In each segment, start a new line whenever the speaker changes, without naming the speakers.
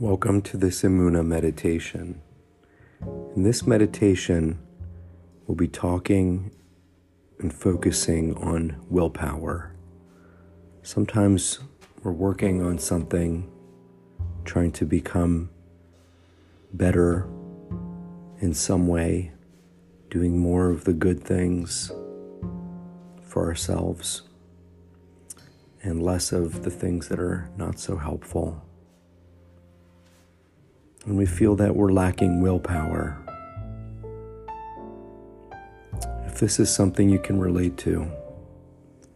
Welcome to this Emunah meditation. In this meditation, we'll be talking and focusing on willpower. Sometimes we're working on something, trying to become better in some way, doing more of the good things for ourselves and less of the things that are not so helpful when we feel that we're lacking willpower, if this is something you can relate to,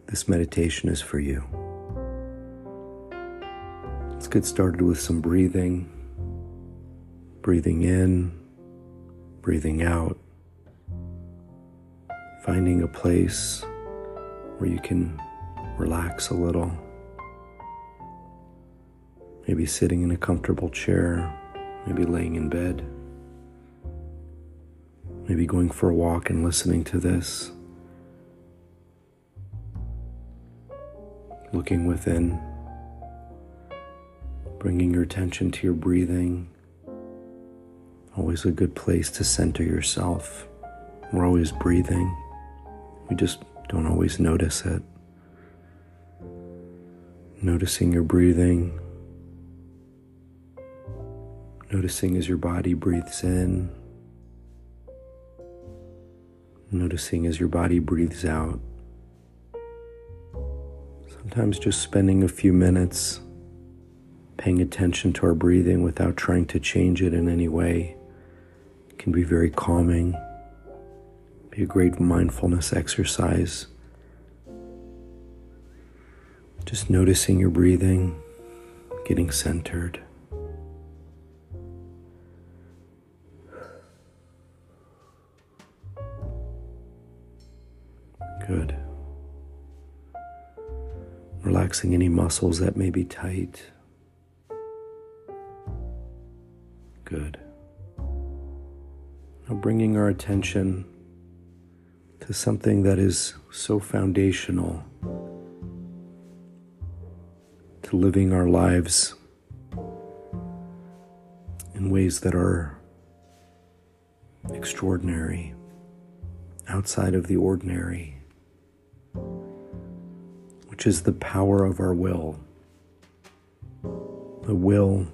this meditation is for you. Let's get started with some breathing. Breathing in, breathing out, finding a place where you can relax a little. Maybe sitting in a comfortable chair maybe laying in bed, maybe going for a walk and listening to this, looking within, bringing your attention to your breathing. Always a good place to center yourself. We're always breathing, we just don't always notice it. Noticing your breathing Noticing as your body breathes in, noticing as your body breathes out. Sometimes just spending a few minutes paying attention to our breathing without trying to change it in any way can be very calming, be a great mindfulness exercise. Just noticing your breathing, getting centered. Relaxing any muscles that may be tight. Good. Now bringing our attention to something that is so foundational to living our lives in ways that are extraordinary, outside of the ordinary which is the power of our will. The will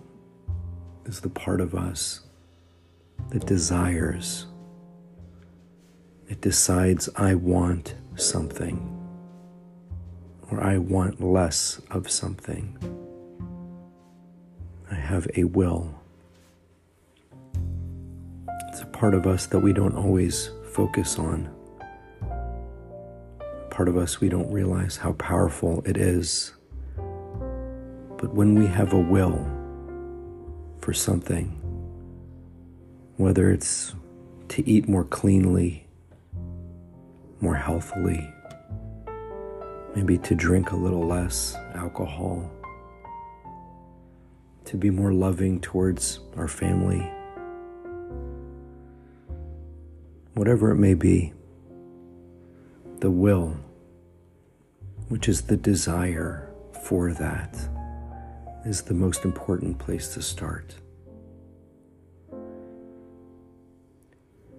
is the part of us that desires. It decides, I want something, or I want less of something. I have a will. It's a part of us that we don't always focus on part of us, we don't realize how powerful it is. But when we have a will for something, whether it's to eat more cleanly, more healthily, maybe to drink a little less alcohol, to be more loving towards our family, whatever it may be the will, which is the desire for that, is the most important place to start.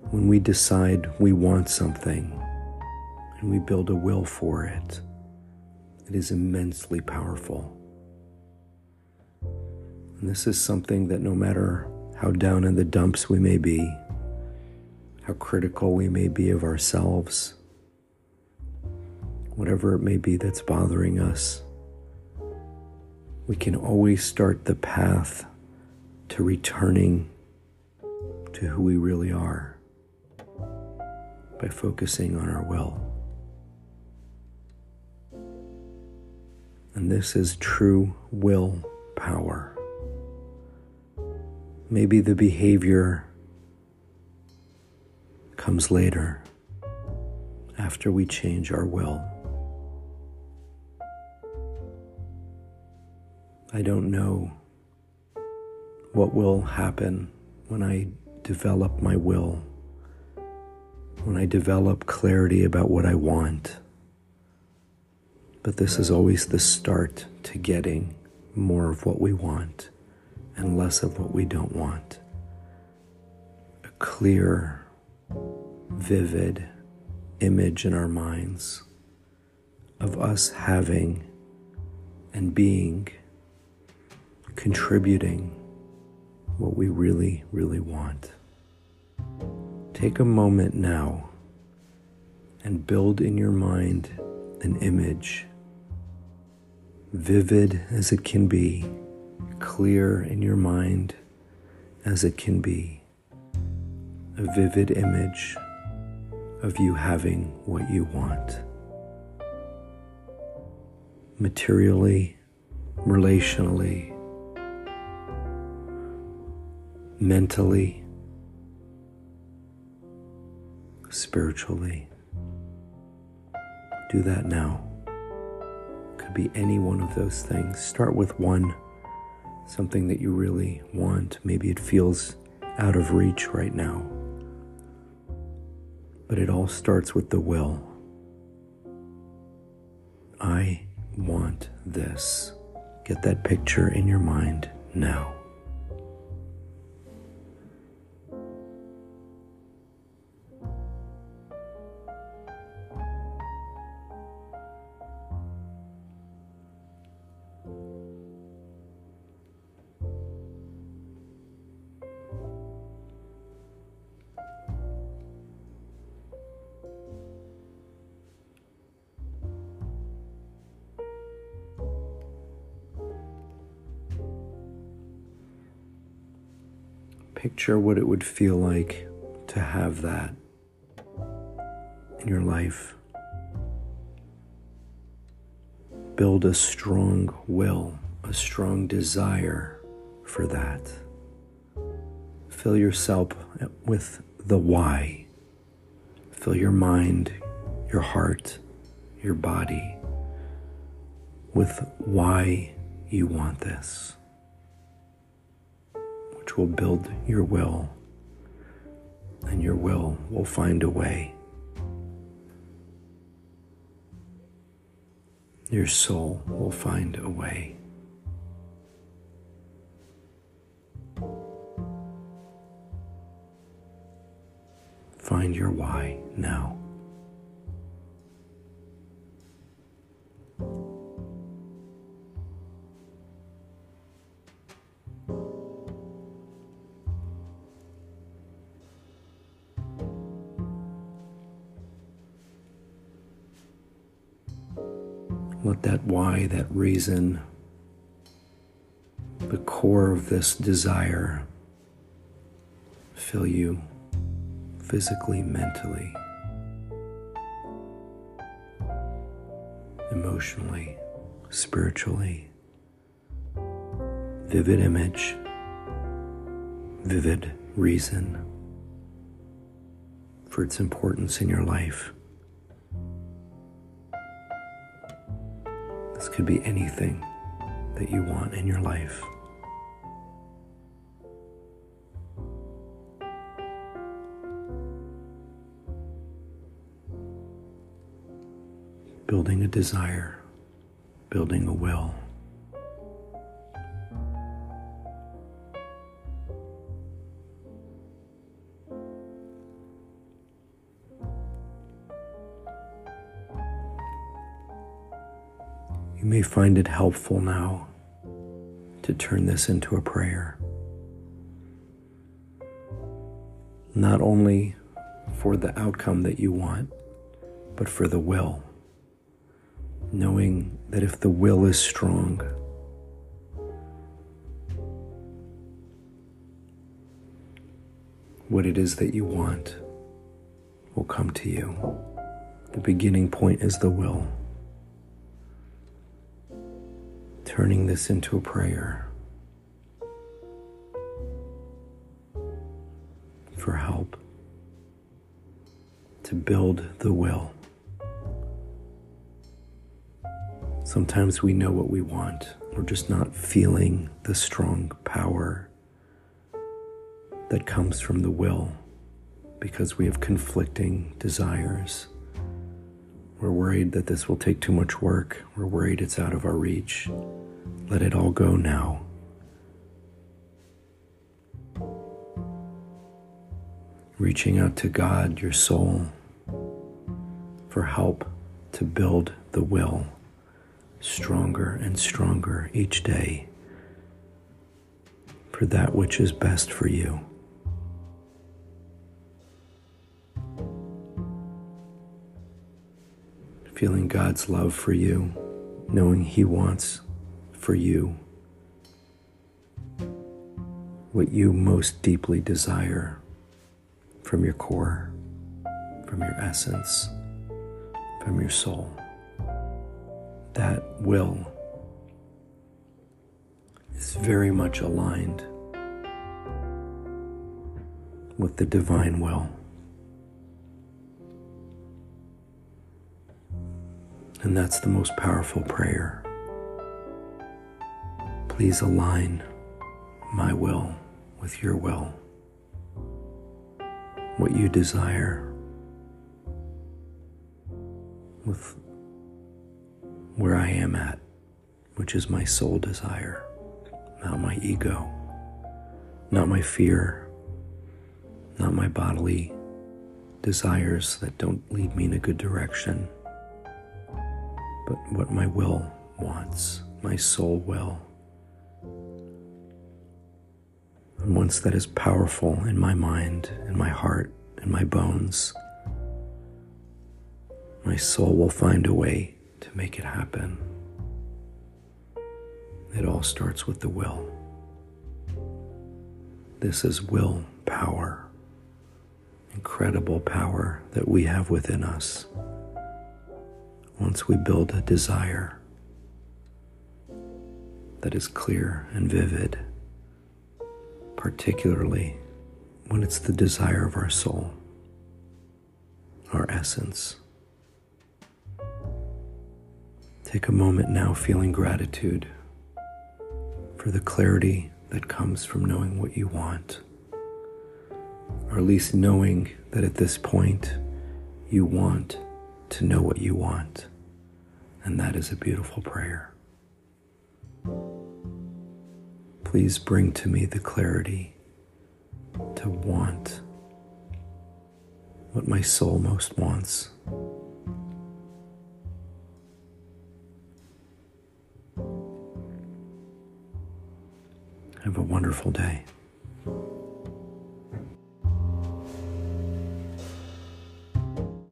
When we decide we want something and we build a will for it, it is immensely powerful. And this is something that no matter how down in the dumps we may be, how critical we may be of ourselves, whatever it may be that's bothering us, we can always start the path to returning to who we really are by focusing on our will. And this is true will power. Maybe the behavior comes later after we change our will. I don't know what will happen when I develop my will, when I develop clarity about what I want. But this is always the start to getting more of what we want and less of what we don't want. A clear, vivid image in our minds of us having and being, contributing what we really, really want. Take a moment now and build in your mind an image, vivid as it can be, clear in your mind as it can be, a vivid image of you having what you want. Materially, relationally, mentally, spiritually. Do that now. Could be any one of those things. Start with one, something that you really want. Maybe it feels out of reach right now. But it all starts with the will. I want this. Get that picture in your mind now. Picture what it would feel like to have that in your life. Build a strong will, a strong desire for that. Fill yourself with the why. Fill your mind, your heart, your body with why you want this which will build your will, and your will will find a way. Your soul will find a way. Find your why now. Reason, the core of this desire fill you physically, mentally, emotionally, spiritually. Vivid image, vivid reason for its importance in your life. This could be anything that you want in your life. Building a desire, building a will. You may find it helpful now to turn this into a prayer. Not only for the outcome that you want, but for the will. Knowing that if the will is strong, what it is that you want will come to you. The beginning point is the will. Turning this into a prayer for help to build the will. Sometimes we know what we want, we're just not feeling the strong power that comes from the will because we have conflicting desires. We're worried that this will take too much work. We're worried it's out of our reach. Let it all go now. Reaching out to God, your soul, for help to build the will stronger and stronger each day for that which is best for you. Feeling God's love for you, knowing He wants for you what you most deeply desire from your core, from your essence, from your soul. That will is very much aligned with the divine will. And that's the most powerful prayer. Please align my will with your will what you desire with where I am at, which is my soul desire, not my ego, not my fear, not my bodily desires that don't lead me in a good direction, but what my will wants, my soul will. And once that is powerful in my mind, in my heart, in my bones, my soul will find a way to make it happen. It all starts with the will. This is will power, incredible power that we have within us. Once we build a desire that is clear and vivid, particularly when it's the desire of our soul, our essence. Take a moment now feeling gratitude for the clarity that comes from knowing what you want, or at least knowing that at this point you want to know what you want. And that is a beautiful prayer. Please bring to me the clarity to want what my soul most wants. Have a wonderful day.